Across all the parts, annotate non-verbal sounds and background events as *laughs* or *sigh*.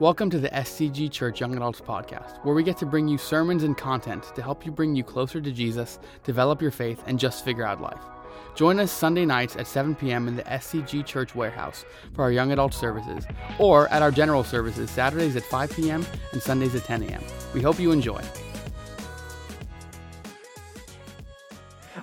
Welcome to the SCG Church Young Adults Podcast, where we get to bring you sermons and content to help you bring you closer to Jesus, develop your faith, and just figure out life. Join us Sunday nights at 7 p.m. in the SCG Church Warehouse for our young adult services, or at our general services Saturdays at 5 p.m. and Sundays at 10 a.m. We hope you enjoy.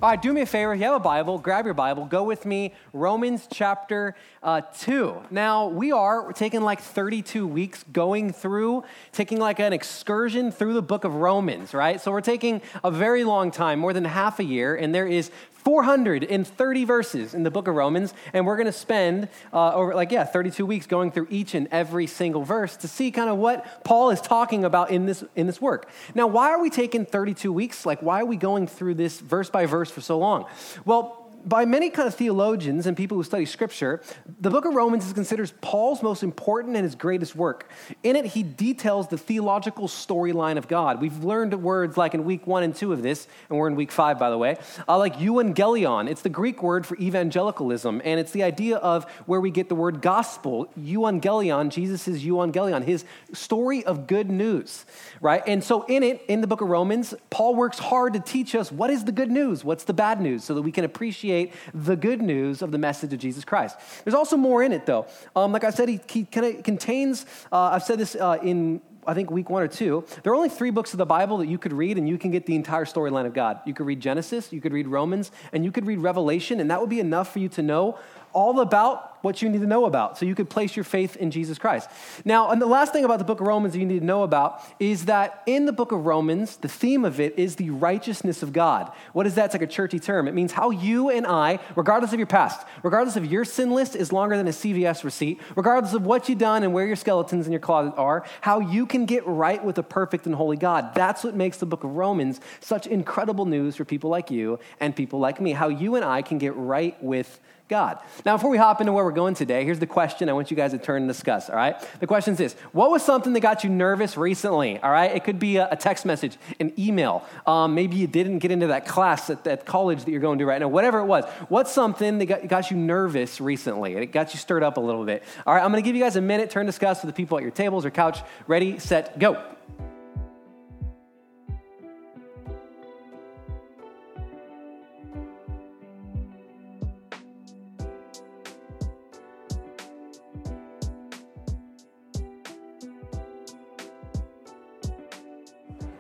All right, do me a favor. If you have a Bible, grab your Bible, go with me, Romans chapter uh, 2. Now, we are taking like 32 weeks going through, taking like an excursion through the book of Romans, right? So we're taking a very long time, more than half a year, and there is 430 verses in the book of Romans, and we're going to spend uh, over, like, yeah, 32 weeks going through each and every single verse to see kind of what Paul is talking about in this, in this work. Now, why are we taking 32 weeks? Like, why are we going through this verse by verse for so long? Well, by many kind of theologians and people who study scripture, the book of Romans is considered Paul's most important and his greatest work. In it, he details the theological storyline of God. We've learned words like in week one and two of this, and we're in week five, by the way, uh, like euangelion. It's the Greek word for evangelicalism, and it's the idea of where we get the word gospel. Euangelion, Jesus euangelion, his story of good news, right? And so in it, in the book of Romans, Paul works hard to teach us what is the good news, what's the bad news, so that we can appreciate appreciate the good news of the message of Jesus Christ. There's also more in it, though. Um, like I said, he, he contains, uh, I've said this uh, in I think week one or two, there are only three books of the Bible that you could read and you can get the entire storyline of God. You could read Genesis, you could read Romans, and you could read Revelation, and that would be enough for you to know all about what you need to know about so you could place your faith in Jesus Christ. Now, and the last thing about the book of Romans that you need to know about is that in the book of Romans, the theme of it is the righteousness of God. What is that? It's like a churchy term. It means how you and I, regardless of your past, regardless of your sin list is longer than a CVS receipt, regardless of what you've done and where your skeletons in your closet are, how you can get right with a perfect and holy God. That's what makes the book of Romans such incredible news for people like you and people like me, how you and I can get right with God. Now, before we hop into where we're going today, here's the question I want you guys to turn and discuss, all right? The question is this What was something that got you nervous recently, all right? It could be a, text message, an email. Um, maybe you didn't get into that class at that college that you're going to right now, whatever it was. What's something that got, you nervous recently? and It got you stirred up a little bit. All right, I'm going to give you guys a minute, turn discuss with the people at your tables or couch. Ready, set, go.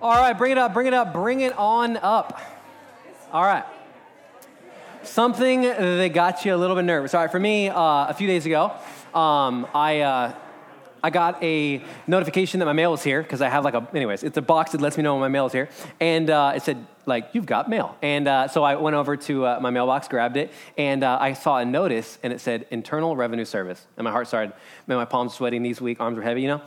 All right, bring it up, bring it up, bring it on up. All right. Something that got you a little bit nervous. All right, for me, uh, a few days ago, um, I, uh, I got a notification that my mail was here because I have like a, anyways, it's a box that lets me know when my mail is here. And uh, it said, like, you've got mail. And uh, so I went over to uh, my mailbox, grabbed it, and uh, I saw a notice and it said Internal Revenue Service. And my heart started, man, my palms sweating, knees weak, arms were heavy, you know?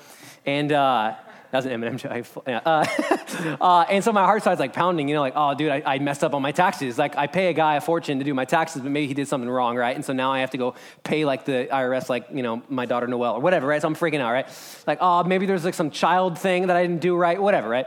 And uh, that was an Eminem joke. *laughs* Yeah. Uh, *laughs* uh, and so my heart starts like pounding, you know, like, oh, dude, I, I, messed up on my taxes. Like, I pay a guy a fortune to do my taxes, but maybe he did something wrong, right? And so now I have to go pay like the IRS, like, you know, my daughter Noelle or whatever, right? So I'm freaking out, right? Like, oh, maybe there's like some child thing that I didn't do right, whatever, right?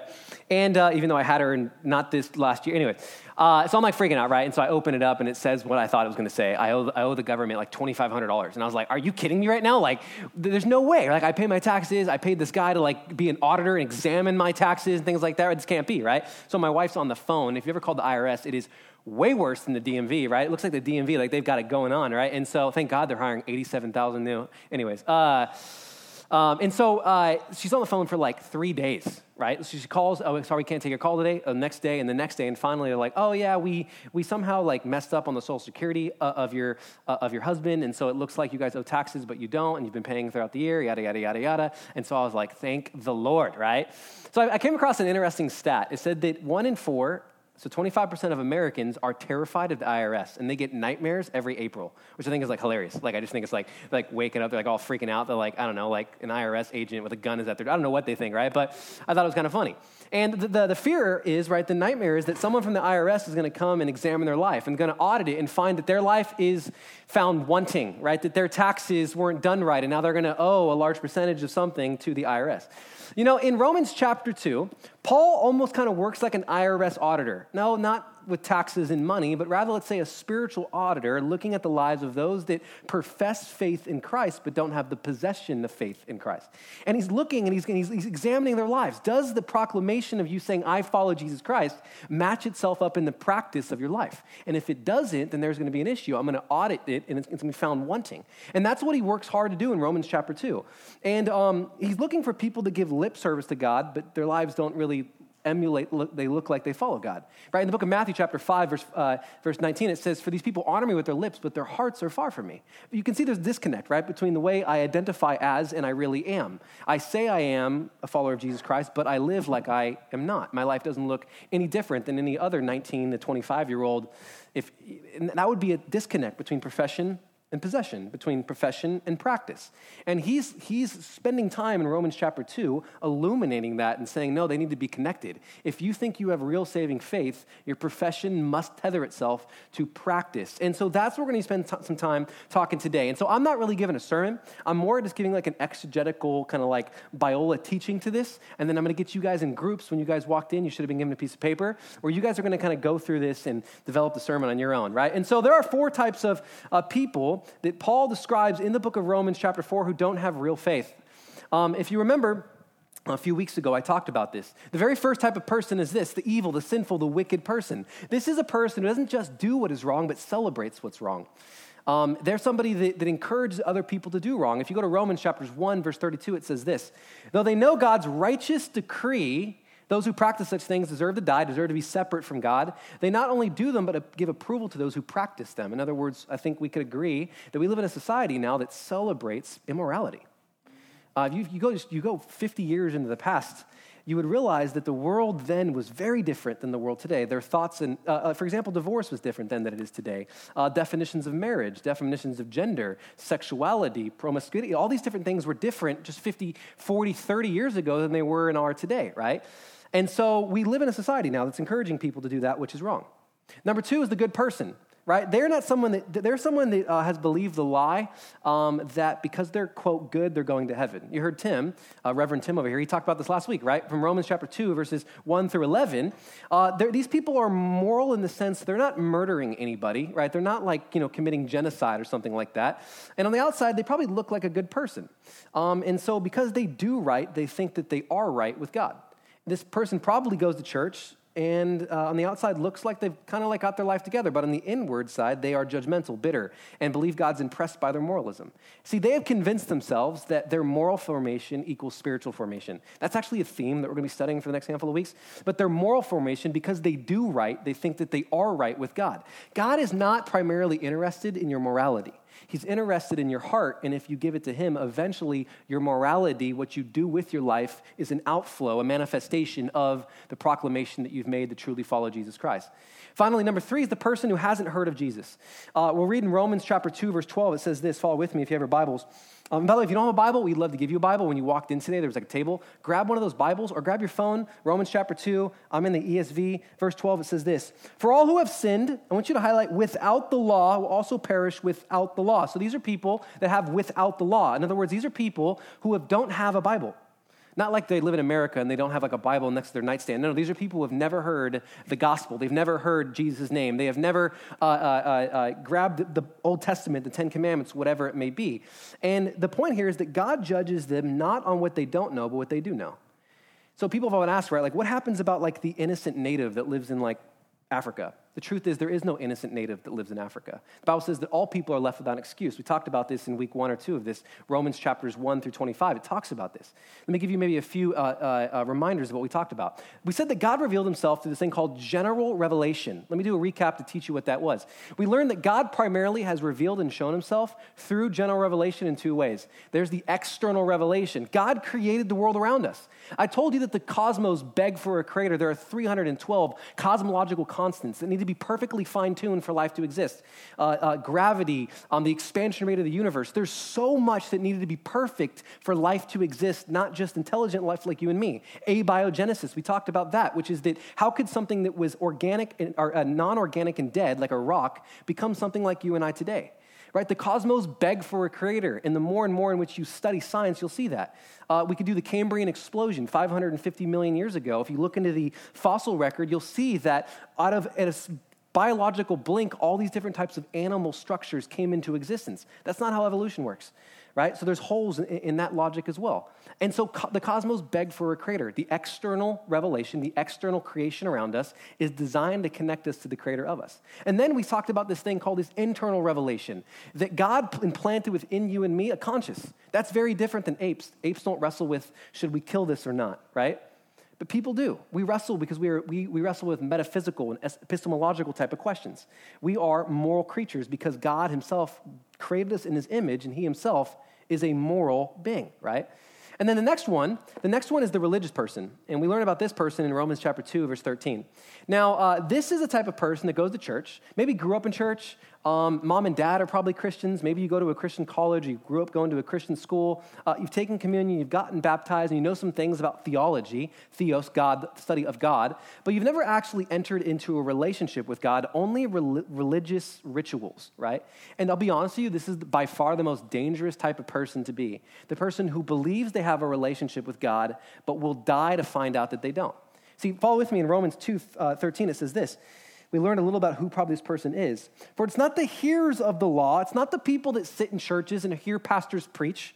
And uh, even though I had her in not this last year, anyway. Uh, so I'm like freaking out, right? And so I open it up and it says what I thought it was going to say. I owe, I owe the government like $2,500. And I was like, are you kidding me right now? Like, there's no way. Like, I pay my taxes. I paid this guy to like be an auditor and examine my taxes and things like that. This can't be, right? So my wife's on the phone. If you ever called the IRS, it is way worse than the DMV, right? It looks like the DMV, like they've got it going on, right? And so thank God they're hiring 87,000 new. Anyways, uh, um, and so uh, she's on the phone for like three days, right? So she calls, oh, sorry, we can't take your call today, the next day, and the next day, and finally they're like, oh yeah, we, we somehow like messed up on the social security uh, of, your, uh, of your husband, and so it looks like you guys owe taxes, but you don't, and you've been paying throughout the year, yada, yada, yada, yada. And so I was like, thank the Lord, right? So I, I came across an interesting stat. It said that one in four so 25% of Americans are terrified of the IRS, and they get nightmares every April, which I think is like hilarious. Like I just think it's like like waking up, they're like all freaking out. They're like I don't know, like an IRS agent with a gun is at their. I don't know what they think, right? But I thought it was kind of funny. And the, the, the fear is right. The nightmare is that someone from the IRS is going to come and examine their life and going to audit it and find that their life is found wanting, right? That their taxes weren't done right, and now they're going to owe a large percentage of something to the IRS. You know, in Romans chapter 2, Paul almost kind of works like an IRS auditor. No, not with taxes and money, but rather, let's say, a spiritual auditor looking at the lives of those that profess faith in Christ but don't have the possession of faith in Christ. And he's looking and he's, he's, he's examining their lives. Does the proclamation of you saying, I follow Jesus Christ, match itself up in the practice of your life? And if it doesn't, then there's going to be an issue. I'm going to audit it and it's, it's going to be found wanting. And that's what he works hard to do in Romans chapter 2. And um, he's looking for people to give lip service to God, but their lives don't really emulate, look, they look like they follow God. Right? In the book of Matthew, chapter 5, verse, uh, verse 19, it says, For these people honor me with their lips, but their hearts are far from me. You can see there's a disconnect, right, between the way I identify as and I really am. I say I am a follower of Jesus Christ, but I live like I am not. My life doesn't look any different than any other 19 to 25 year old. If, that would be a disconnect between profession and possession, between profession and practice. And he's, he's spending time in Romans chapter 2 illuminating that and saying, no, they need to be connected. If you think you have real saving faith, your profession must tether itself to practice. And so that's what we're going to spend t- some time talking today. And so I'm not really giving a sermon, I'm more just giving like an exegetical kind of like Biola teaching to this. And then I'm going to get you guys in groups. When you guys walked in, you should have been given a piece of paper where you guys are going to kind of go through this and develop the sermon on your own, right? And so there are four types of uh, people that Paul describes in the book of Romans, chapter 4, who don't have real faith. Um, if you remember, a few weeks ago, I talked about this. The very first type of person is this the evil, the sinful, the wicked person. This is a person who doesn't just do what is wrong, but celebrates what's wrong. Um, they're somebody that, that, encourages other people to do wrong. If you go to Romans chapters 1, verse 32, it says this Though they know God's righteous decree those who practice such things deserve to die, deserve to be separate from God. They not only do them, but give approval to those who practice them. In other words, I think we could agree that we live in a society now that celebrates immorality. Uh, you, you, go, you go 50 years into the past, you would realize that the world then was very different than the world today. Their thoughts and, uh, uh, for example, divorce was different then than it is today. Uh, definitions of marriage, definitions of gender, sexuality, promiscuity, all these different things were different just 50, 40, 30 years ago than they were and are today, right? And so we live in a society now that's encouraging people to do that which is wrong. Number two is the good person, right? They're not someone that, they're someone that uh, has believed the lie um, that because they're, quote, good, they're going to heaven. You heard Tim, uh, Reverend Tim over here, he talked about this last week, right? From Romans chapter 2, verses 1 through 11. Uh, these people are moral in the sense they're not murdering anybody, right? They're not like, you know, committing genocide or something like that. And on the outside, they probably look like a good person. Um, and so because they do right, they think that they are right with God. This person probably goes to church and uh, on the outside looks like they've kind of like got their life together but on the inward side they are judgmental bitter and believe god's impressed by their moralism. See they have convinced themselves that their moral formation equals spiritual formation. That's actually a theme that we're going to be studying for the next handful of weeks. But their moral formation because they do right they think that they are right with god. God is not primarily interested in your morality He's interested in your heart, and if you give it to Him, eventually your morality, what you do with your life, is an outflow, a manifestation of the proclamation that you've made to truly follow Jesus Christ. Finally, number three is the person who hasn't heard of Jesus. Uh, we'll read in Romans chapter 2, verse 12. It says this follow with me if you have your Bibles. Um, by the way, if you don't have a Bible, we'd love to give you a Bible. When you walked in today, there was like a table. Grab one of those Bibles or grab your phone. Romans chapter 2. I'm in the ESV. Verse 12, it says this For all who have sinned, I want you to highlight without the law will also perish without the law. So these are people that have without the law. In other words, these are people who have, don't have a Bible. Not like they live in America and they don't have like a Bible next to their nightstand. No, these are people who have never heard the gospel. They've never heard Jesus' name. They have never uh, uh, uh, uh, grabbed the Old Testament, the Ten Commandments, whatever it may be. And the point here is that God judges them not on what they don't know, but what they do know. So people have often asked, right, like what happens about like the innocent native that lives in like Africa? The truth is, there is no innocent native that lives in Africa. The Bible says that all people are left without excuse. We talked about this in week one or two of this, Romans chapters 1 through 25. It talks about this. Let me give you maybe a few uh, uh, uh, reminders of what we talked about. We said that God revealed himself through this thing called general revelation. Let me do a recap to teach you what that was. We learned that God primarily has revealed and shown himself through general revelation in two ways. There's the external revelation God created the world around us. I told you that the cosmos beg for a creator. There are 312 cosmological constants that need to be perfectly fine tuned for life to exist. Uh, uh, gravity, um, the expansion rate of the universe. There's so much that needed to be perfect for life to exist, not just intelligent life like you and me. Abiogenesis, we talked about that, which is that how could something that was organic and, or uh, non organic and dead, like a rock, become something like you and I today? Right? The cosmos beg for a creator. And the more and more in which you study science, you'll see that. Uh, we could do the Cambrian explosion 550 million years ago. If you look into the fossil record, you'll see that out of a biological blink, all these different types of animal structures came into existence. That's not how evolution works right? So there's holes in, in that logic as well. And so co- the cosmos begged for a creator. The external revelation, the external creation around us, is designed to connect us to the creator of us. And then we talked about this thing called this internal revelation that God implanted within you and me a conscience. That's very different than apes. Apes don't wrestle with should we kill this or not, right? But people do. We wrestle because we, are, we, we wrestle with metaphysical and epistemological type of questions. We are moral creatures because God Himself created us in His image, and He Himself is a moral being, right? And then the next one, the next one is the religious person. And we learn about this person in Romans chapter 2, verse 13. Now, uh, this is a type of person that goes to church, maybe grew up in church, um, mom and dad are probably Christians. Maybe you go to a Christian college, you grew up going to a Christian school, uh, you've taken communion, you've gotten baptized, and you know some things about theology, theos, God, study of God, but you've never actually entered into a relationship with God, only re- religious rituals, right? And I'll be honest with you, this is by far the most dangerous type of person to be. The person who believes they have a relationship with God, but will die to find out that they don't. See, follow with me in Romans 2 uh, 13, it says this we learned a little about who probably this person is. For it's not the hearers of the law, it's not the people that sit in churches and hear pastors preach,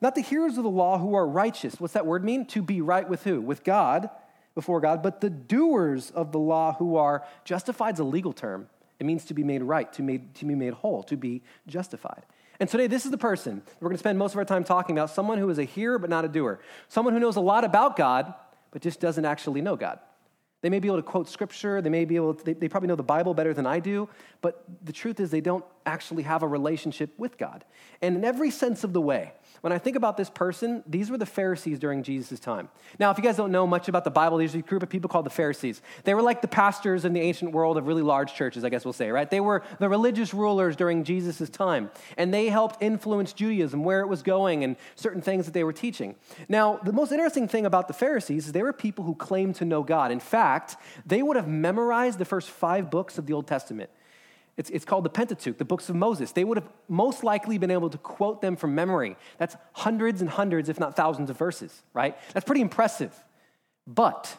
not the hearers of the law who are righteous. What's that word mean? To be right with who? With God, before God, but the doers of the law who are justified is a legal term. It means to be made right, to, made, to be made whole, to be justified. And today, this is the person we're going to spend most of our time talking about someone who is a hearer but not a doer, someone who knows a lot about God but just doesn't actually know God. They may be able to quote scripture, they may be able to, they, they, probably know the Bible better than I do, but the truth is they don't actually have a relationship with God. And in every sense of the way, when I think about this person, these were the Pharisees during Jesus' time. Now, if you guys don't know much about the Bible, there's a group of people called the Pharisees. They were like the pastors in the ancient world of really large churches, I guess we'll say, right? They were the religious rulers during Jesus' time, and they helped influence Judaism, where it was going, and certain things that they were teaching. Now, the most interesting thing about the Pharisees is they were people who claimed to know God. In fact, they would have memorized the first five books of the Old Testament. It's, it's called the Pentateuch, the books of Moses. They would have most likely been able to quote them from memory. That's hundreds and hundreds, if not thousands of verses, right? That's pretty impressive. But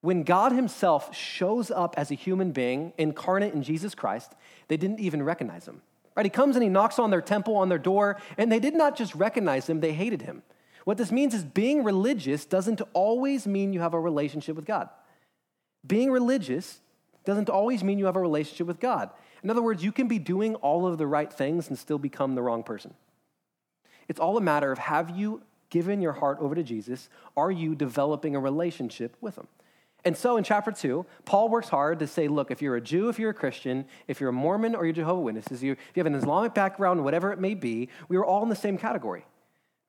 when God Himself shows up as a human being incarnate in Jesus Christ, they didn't even recognize Him. Right? He comes and He knocks on their temple, on their door, and they did not just recognize Him, they hated Him. What this means is being religious doesn't always mean you have a relationship with God. Being religious doesn't always mean you have a relationship with God. In other words, you can be doing all of the right things and still become the wrong person. It's all a matter of have you given your heart over to Jesus? Are you developing a relationship with Him? And so in chapter two, Paul works hard to say, look, if you're a Jew, if you're a Christian, if you're a Mormon or you're Jehovah Witnesses, if you have an Islamic background, whatever it may be, we are all in the same category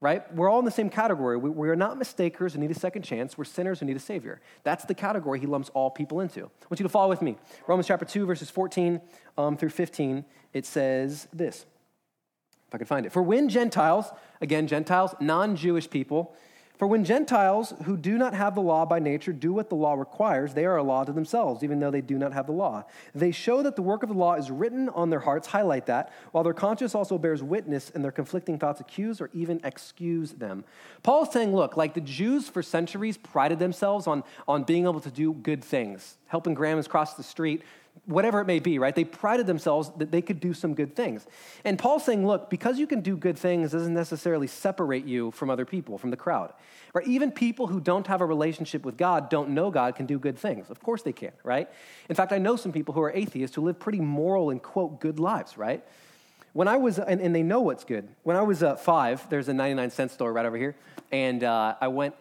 right? We're all in the same category. We, we, are not mistakers who need a second chance. We're sinners who need a Savior. That's the category he lumps all people into. I want you to follow with me. Romans chapter 2, verses 14 um, through 15, it says this. If I can find it. For when Gentiles, again, Gentiles, non Jewish people, for when Gentiles who do not have the law by nature do what the law requires, they are a law to themselves, even though they do not have the law. They show that the work of the law is written on their hearts, highlight that, while their conscience also bears witness and their conflicting thoughts accuse or even excuse them. Paul is saying, look, like the Jews for centuries prided themselves on, on being able to do good things, helping grandmas cross the street, whatever it may be, right? They prided themselves that they could do some good things. And Paul's saying, look, because you can do good things doesn't necessarily separate you from other people, from the crowd. Right? Even people who don't have a relationship with God, don't know God, can do good things. Of course they can, right? In fact, I know some people who are atheists who live pretty moral and, quote, good lives, right? When I was, and, and they know what's good. When I was uh, five, there's a 99 cent store right over here, and uh, I went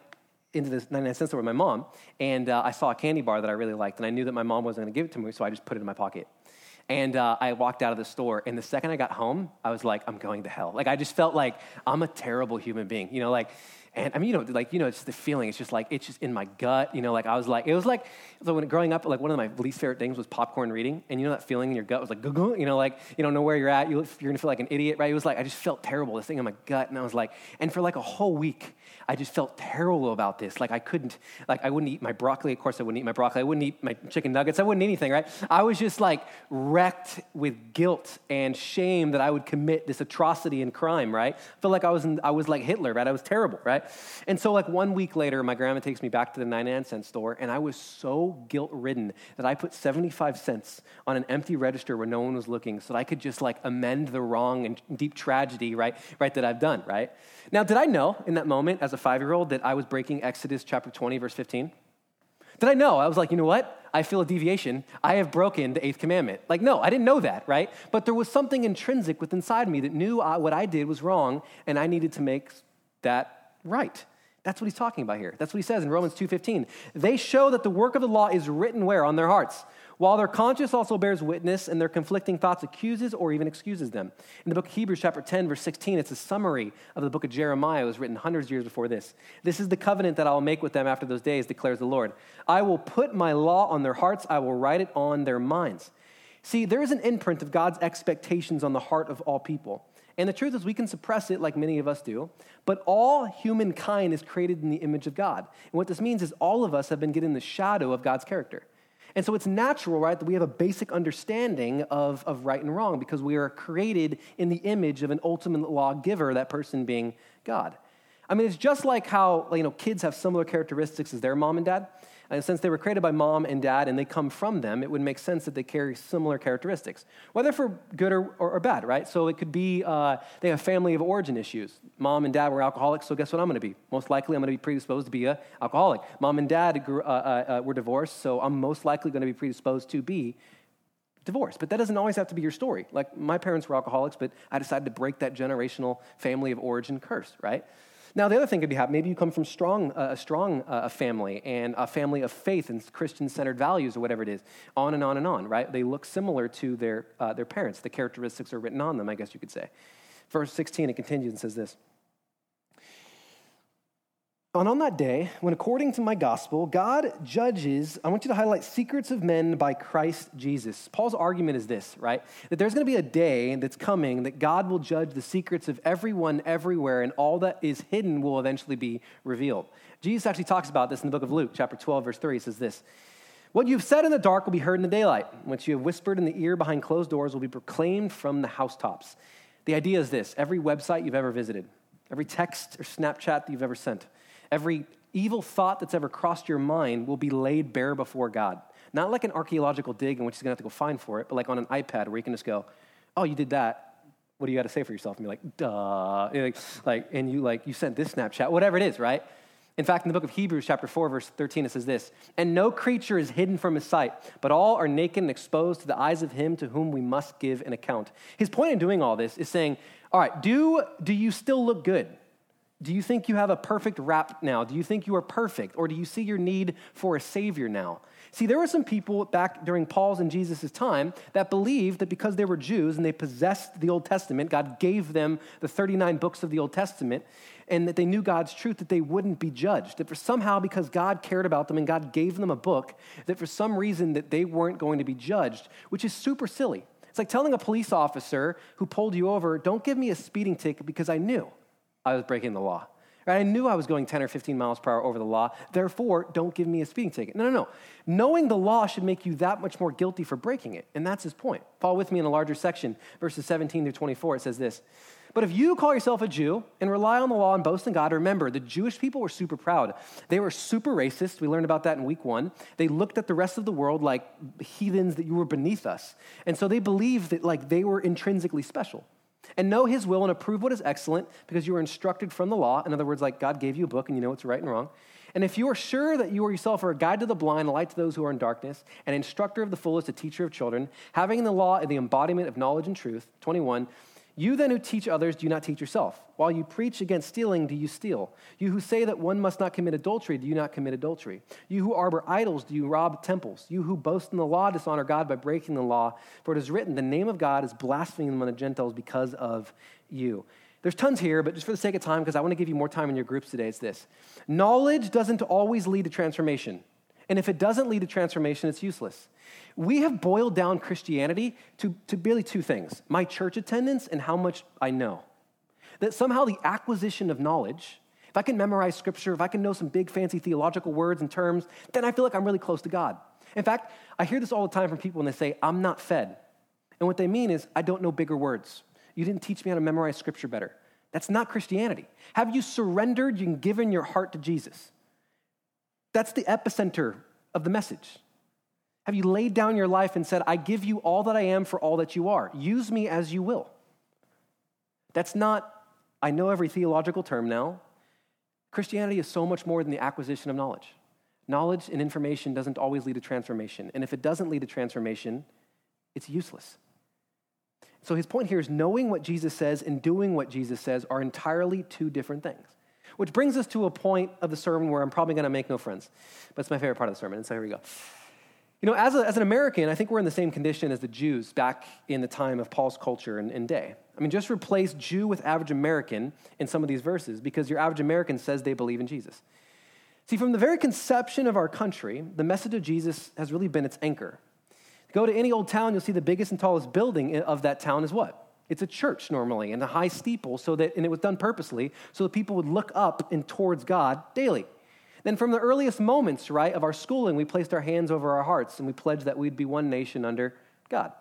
into this 99 cent store with my mom, and uh, I saw a candy bar that I really liked, and I knew that my mom wasn't going to give it to me, so I just put it in my pocket. And uh, I walked out of the store, and the second I got home, I was like, I'm going to hell. Like, I just felt like I'm a terrible human being. You know, like, and I mean, you know, like, you know, it's just the feeling. It's just like, it's just in my gut. You know, like I was like, it was like, so when growing up, like one of my least favorite things was popcorn reading. And you know that feeling in your gut was like, you know, like, you don't know where you're at. You're going to feel like an idiot, right? It was like, I just felt terrible, this thing in my gut. And I was like, and for like a whole week, I just felt terrible about this. Like I couldn't, like I wouldn't eat my broccoli. Of course, I wouldn't eat my broccoli. I wouldn't eat my chicken nuggets. I wouldn't eat anything, right? I was just like, wrecked with guilt and shame that I would commit this atrocity and crime, right? I felt like I was, in, I was like Hitler, right? I was terrible, right? And so, like, one week later, my grandma takes me back to the 99 cent store, and I was so guilt ridden that I put 75 cents on an empty register where no one was looking so that I could just, like, amend the wrong and deep tragedy, right? Right, that I've done, right? Now, did I know in that moment as a five year old that I was breaking Exodus chapter 20, verse 15? Did I know? I was like, you know what? I feel a deviation. I have broken the eighth commandment. Like, no, I didn't know that, right? But there was something intrinsic within inside me that knew I, what I did was wrong, and I needed to make that right. That's what he's talking about here. That's what he says in Romans 2:15. They show that the work of the law is written where on their hearts, while their conscience also bears witness and their conflicting thoughts accuses or even excuses them. In the book of Hebrews chapter 10 verse 16, it's a summary of the book of Jeremiah. It was written hundreds of years before this. This is the covenant that I will make with them after those days, declares the Lord. I will put my law on their hearts, I will write it on their minds. See, there is an imprint of God's expectations on the heart of all people. And the truth is, we can suppress it like many of us do, but all humankind is created in the image of God. And what this means is all of us have been given the shadow of God's character. And so it's natural, right, that we have a basic understanding of, of right and wrong because we are created in the image of an ultimate lawgiver, that person being God. I mean, it's just like how you know, kids have similar characteristics as their mom and dad. And since they were created by mom and dad and they come from them, it would make sense that they carry similar characteristics, whether for good or, or, or bad, right? So it could be uh, they have family of origin issues. Mom and dad were alcoholics, so guess what I'm going to be? Most likely, I'm going to be predisposed to be an alcoholic. Mom and dad grew, uh, uh, uh, were divorced, so I'm most likely going to be predisposed to be divorced. But that doesn't always have to be your story. Like my parents were alcoholics, but I decided to break that generational family of origin curse, right? Now, the other thing could be happening. Maybe you come from strong, uh, a strong uh, family and a family of faith and Christian centered values or whatever it is, on and on and on, right? They look similar to their, uh, their parents. The characteristics are written on them, I guess you could say. Verse 16, it continues and says this and on that day, when according to my gospel, God judges, I want you to highlight secrets of men by Christ Jesus. Paul's argument is this, right? That there's going to be a day that's coming that God will judge the secrets of everyone everywhere, and all that is hidden will eventually be revealed. Jesus actually talks about this in the book of Luke, chapter 12, verse 3. He says this What you've said in the dark will be heard in the daylight. What you have whispered in the ear behind closed doors will be proclaimed from the housetops. The idea is this every website you've ever visited, every text or Snapchat that you've ever sent, Every evil thought that's ever crossed your mind will be laid bare before God. Not like an archaeological dig in which he's going to have to go find for it, but like on an iPad where you can just go, oh, you did that. What do you got to say for yourself? And be like, duh. And like, like, and you like, you sent this Snapchat, whatever it is, right? In fact, in the book of Hebrews, chapter 4, verse 13, it says this And no creature is hidden from his sight, but all are naked and exposed to the eyes of him to whom we must give an account. His point in doing all this is saying, All right, do, do you still look good? Do you think you have a perfect rap now? Do you think you are perfect? Or do you see your need for a Savior now? See, there were some people back during Paul's and Jesus' time that believed that because they were Jews and they possessed the Old Testament, God gave them the 39 books of the Old Testament, and that they knew God's truth, that they wouldn't be judged. That for somehow, because God cared about them and God gave them a book, that for some reason that they weren't going to be judged, which is super silly. It's like telling a police officer who pulled you over, don't give me a speeding ticket because I knew. I was breaking the law. Right? I knew I was going 10 or 15 miles per hour over the law. Therefore, don't give me a speeding ticket. No, no, no. Knowing the law should make you that much more guilty for breaking it. And that's his point. Follow with me in a larger section, verses 17 through 24. It says this But if you call yourself a Jew and rely on the law and boast in God, remember, the Jewish people were super proud. They were super racist. We learned about that in week one. They looked at the rest of the world like heathens that you were beneath us. And so they believed that like they were intrinsically special and know his will and approve what is excellent because you are instructed from the law. In other words, like God gave you a book and you know what's right and wrong. And if you are sure that you are yourself are a guide to the blind, a light to those who are in darkness, an instructor of the foolish, a teacher of children, having in the law the embodiment of knowledge and truth, 21, you then who teach others do you not teach yourself. While you preach against stealing, do you steal? You who say that one must not commit adultery, do you not commit adultery? You who harbor idols, do you rob temples? You who boast in the law dishonor God by breaking the law. For it is written, the name of God is blasphemed among the Gentiles because of you. There's tons here, but just for the sake of time, because I want to give you more time in your groups today, it's this. Knowledge doesn't always lead to transformation. And if it doesn't lead to transformation, it's useless we have boiled down Christianity to, to really two things my church attendance and how much I know. That somehow the acquisition of knowledge, if I can memorize scripture, if I can know some big fancy theological words and terms, then I feel like I'm really close to God. In fact, I hear this all the time from people when they say, I'm not fed. And what they mean is, I don't know bigger words. You didn't teach me how to memorize scripture better. That's not Christianity. Have you surrendered and given your heart to Jesus? That's the epicenter of the message. Have you laid down your life and said, I give you all that I am for all that you are? Use me as you will. That's not, I know every theological term now. Christianity is so much more than the acquisition of knowledge. Knowledge and information doesn't always lead to transformation. And if it doesn't lead to transformation, it's useless. So his point here is knowing what Jesus says and doing what Jesus says are entirely two different things. Which brings us to a point of the sermon where I'm probably going to make no friends. But it's my favorite part of the sermon, and so here we go. You know, as, a, as an American, I think we're in the same condition as the Jews back in the time of Paul's culture and, and day. I mean, just replace Jew with average American in some of these verses because your average American says they believe in Jesus. See, from the very conception of our country, the message of Jesus has really been its anchor. Go to any old town, you'll see the biggest and tallest building of that town is what? It's a church normally and a high steeple, so that, and it was done purposely so that people would look up and towards God daily. Then, from the earliest moments, right, of our schooling, we placed our hands over our hearts and we pledged that we'd be one nation under God.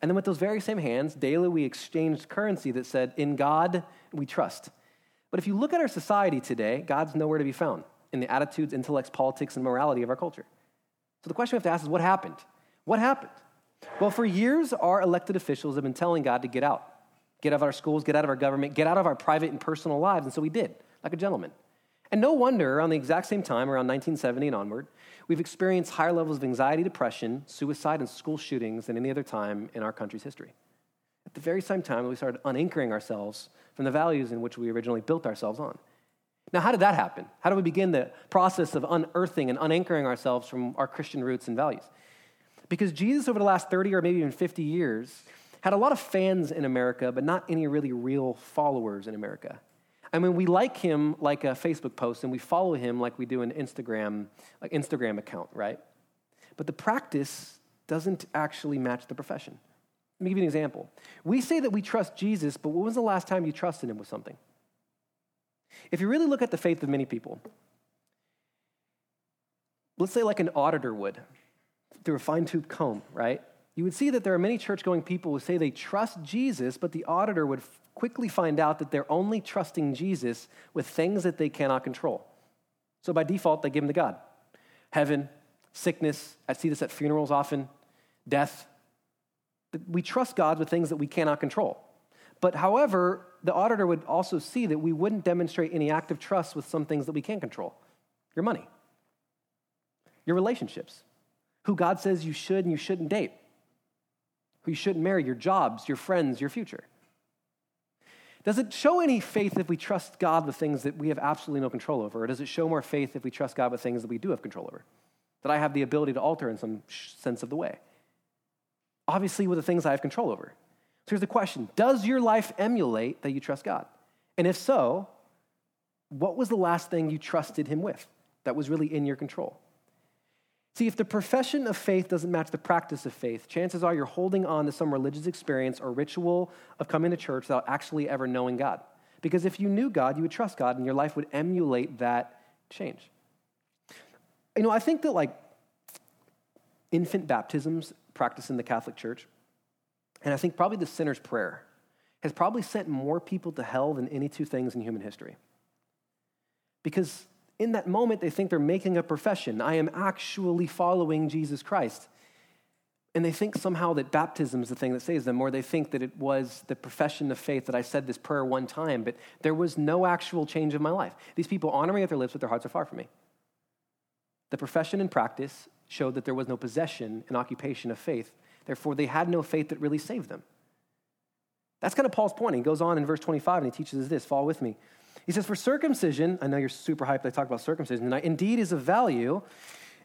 And then, with those very same hands, daily we exchanged currency that said, In God we trust. But if you look at our society today, God's nowhere to be found in the attitudes, intellects, politics, and morality of our culture. So the question we have to ask is what happened? What happened? Well, for years, our elected officials have been telling God to get out. Get out of our schools, get out of our government, get out of our private and personal lives. And so we did, like a gentleman. And no wonder, around the exact same time, around 1970 and onward, we've experienced higher levels of anxiety, depression, suicide, and school shootings than any other time in our country's history. At the very same time, we started unanchoring ourselves from the values in which we originally built ourselves on. Now, how did that happen? How do we begin the process of unearthing and unanchoring ourselves from our Christian roots and values? Because Jesus, over the last 30 or maybe even 50 years, had a lot of fans in America, but not any really real followers in America. I mean, we like him like a Facebook post, and we follow him like we do an Instagram, like Instagram account, right? But the practice doesn't actually match the profession. Let me give you an example. We say that we trust Jesus, but when was the last time you trusted him with something? If you really look at the faith of many people, let's say like an auditor would through a fine tooth comb, right? You would see that there are many church going people who say they trust Jesus, but the auditor would quickly find out that they're only trusting Jesus with things that they cannot control. So by default, they give them to God. Heaven, sickness, I see this at funerals often, death. We trust God with things that we cannot control. But however, the auditor would also see that we wouldn't demonstrate any active trust with some things that we can control your money, your relationships, who God says you should and you shouldn't date, who you shouldn't marry, your jobs, your friends, your future. Does it show any faith if we trust God with things that we have absolutely no control over? Or does it show more faith if we trust God with things that we do have control over? That I have the ability to alter in some sense of the way? Obviously, with the things I have control over. So here's the question Does your life emulate that you trust God? And if so, what was the last thing you trusted Him with that was really in your control? See, if the profession of faith doesn't match the practice of faith, chances are you're holding on to some religious experience or ritual of coming to church without actually ever knowing God. Because if you knew God, you would trust God and your life would emulate that change. You know, I think that like infant baptisms practiced in the Catholic Church, and I think probably the sinner's prayer has probably sent more people to hell than any two things in human history. Because in that moment, they think they're making a profession. I am actually following Jesus Christ. And they think somehow that baptism is the thing that saves them, or they think that it was the profession of faith that I said this prayer one time, but there was no actual change in my life. These people honor me with their lips, but their hearts are far from me. The profession and practice showed that there was no possession and occupation of faith. Therefore, they had no faith that really saved them. That's kind of Paul's point. He goes on in verse 25 and he teaches us this. Follow with me. He says, For circumcision, I know you're super hyped. I talk about circumcision tonight, indeed is of value.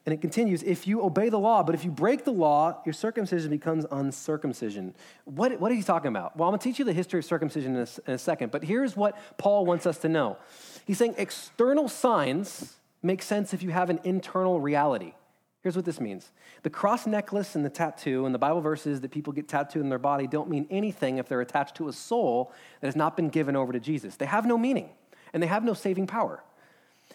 And it continues, if you obey the law, but if you break the law, your circumcision becomes uncircumcision. What, what is he talking about? Well, I'm to teach you the history of circumcision in a, in a second, but here's what Paul wants us to know. He's saying external signs make sense if you have an internal reality. Here's what this means the cross necklace and the tattoo and the Bible verses that people get tattooed in their body don't mean anything if they're attached to a soul that has not been given over to Jesus. They have no meaning and they have no saving power.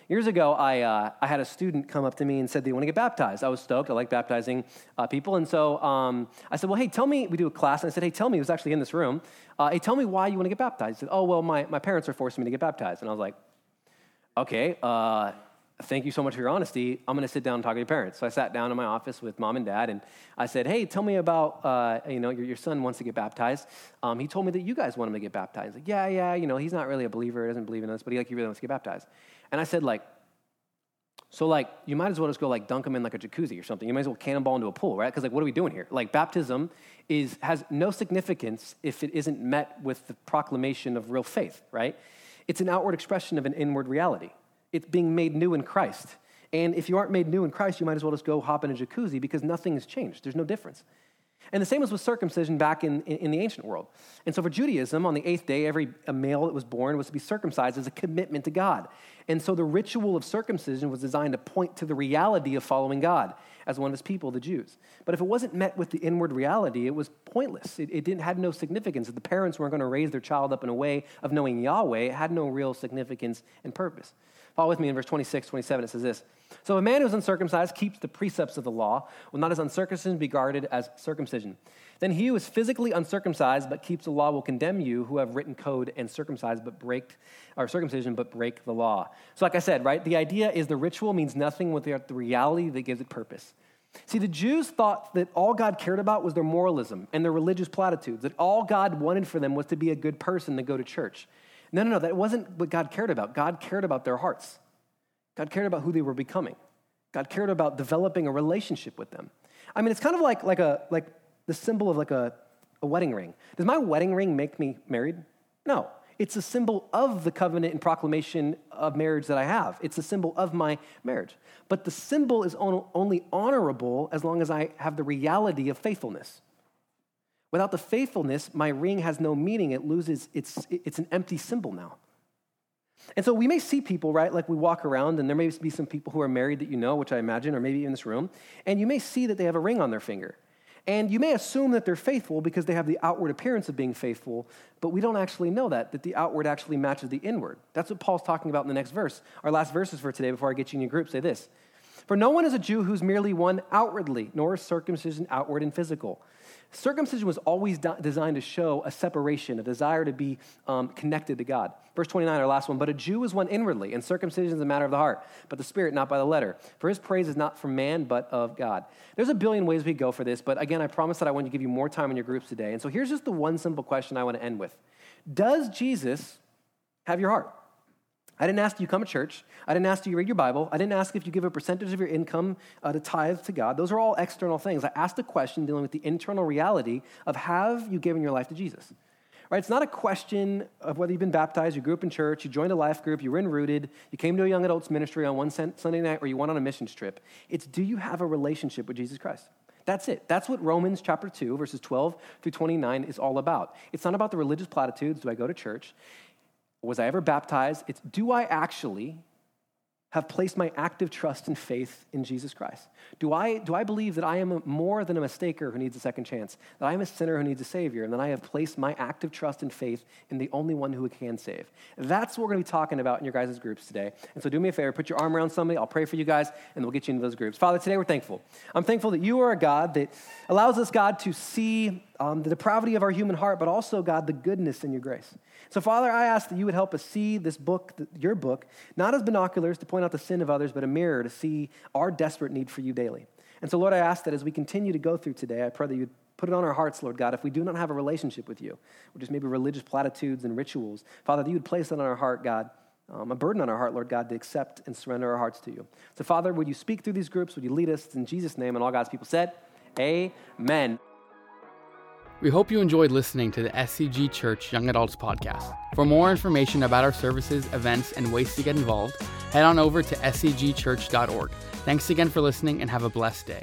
Years ago, I, uh, I had a student come up to me and said they want to get baptized. I was stoked. I like baptizing uh, people. And so um, I said, Well, hey, tell me, we do a class. And I said, Hey, tell me, he was actually in this room. Uh, hey, tell me why you want to get baptized. He said, Oh, well, my, my parents are forcing me to get baptized. And I was like, Okay, uh, thank you so much for your honesty. I'm going to sit down and talk to your parents. So I sat down in my office with mom and dad, and I said, hey, tell me about, uh, you know, your, your son wants to get baptized. Um, he told me that you guys want him to get baptized. Like, yeah, yeah, you know, he's not really a believer, he doesn't believe in us, but he, like, he really wants to get baptized. And I said, like, so like, you might as well just go like dunk him in like a jacuzzi or something. You might as well cannonball into a pool, right? Because like, what are we doing here? Like, baptism is has no significance if it isn't met with the proclamation of real faith, right? It's an outward expression of an inward reality. It's being made new in Christ. And if you aren't made new in Christ, you might as well just go hop in a jacuzzi because nothing has changed. There's no difference. And the same was with circumcision back in, in, in, the ancient world. And so for Judaism, on the eighth day, every male that was born was to be circumcised as a commitment to God. And so the ritual of circumcision was designed to point to the reality of following God as one of his people, the Jews. But if it wasn't met with the inward reality, it was pointless. It, it didn't had no significance. If the parents weren't going to raise their child up in a way of knowing Yahweh, it had no real significance and purpose. Follow with me in verse 26, 27. It says this So a man who is uncircumcised keeps the precepts of the law, will not his uncircumcision be guarded as circumcision. Then he who is physically uncircumcised but keeps the law will condemn you who have written code and circumcised but break or circumcision but break the law. So like I said, right, the idea is the ritual means nothing without the reality that gives it purpose. See, the Jews thought that all God cared about was their moralism and their religious platitudes, that all God wanted for them was to be a good person to go to church. No, no, no, that wasn't what God cared about. God cared about their hearts. God cared about who they were becoming. God cared about developing a relationship with them. I mean, it's kind of like, like, a, like the symbol of like a, a wedding ring. Does my wedding ring make me married? No. It's a symbol of the covenant and proclamation of marriage that I have. It's a symbol of my marriage. But the symbol is only honorable as long as I have the reality of faithfulness. Without the faithfulness, my ring has no meaning. It loses, it's, it's an empty symbol now. And so we may see people, right? Like we walk around, and there may be some people who are married that you know, which I imagine, or maybe in this room, and you may see that they have a ring on their finger. And you may assume that they're faithful because they have the outward appearance of being faithful, but we don't actually know that, that the outward actually matches the inward. That's what Paul's talking about in the next verse. Our last verses for today, before I get you in your group, say this For no one is a Jew who's merely one outwardly, nor is circumcision outward and physical Circumcision was always designed to show a separation, a desire to be um, connected to God. Verse 29, our last one. But a Jew is one inwardly, and circumcision is a matter of the heart, but the spirit not by the letter. For his praise is not from man, but of God. There's a billion ways we go for this, but again, I promise that I want to give you more time in your groups today. And so here's just the one simple question I want to end with Does Jesus have your heart? I didn't ask you come to church. I didn't ask you read your Bible. I didn't ask if you give a percentage of your income uh, to tithe to God. Those are all external things. I asked a question dealing with the internal reality of have you given your life to Jesus? Right? It's not a question of whether you've been baptized, you grew up in church, you joined a life group, you were in rooted, you came to a young adults ministry on one Sunday night, or you went on a missions trip. It's do you have a relationship with Jesus Christ? That's it. That's what Romans chapter 2, verses 12 through 29 is all about. It's not about the religious platitudes, do I go to church? Was I ever baptized? It's do I actually have placed my active trust and faith in Jesus Christ? Do I, do I believe that I am more than a mistaker who needs a second chance, that I am a sinner who needs a Savior, and that I have placed my active trust and faith in the only one who can save? That's what we're going to be talking about in your guys' groups today. And so do me a favor, put your arm around somebody, I'll pray for you guys, and we'll get you into those groups. Father, today we're thankful. I'm thankful that you are a God that allows us, God, to see um, the depravity of our human heart, but also, God, the goodness in your grace. So, Father, I ask that you would help us see this book, your book, not as binoculars to point out the sin of others, but a mirror to see our desperate need for you daily. And so, Lord, I ask that as we continue to go through today, I pray that you'd put it on our hearts, Lord God, if we do not have a relationship with you, which is maybe religious platitudes and rituals, Father, that you would place that on our heart, God, um, a burden on our heart, Lord God, to accept and surrender our hearts to you. So, Father, would you speak through these groups? Would you lead us in Jesus' name? And all God's people said, Amen. We hope you enjoyed listening to the SCG Church Young Adults podcast. For more information about our services, events, and ways to get involved, head on over to scgchurch.org. Thanks again for listening and have a blessed day.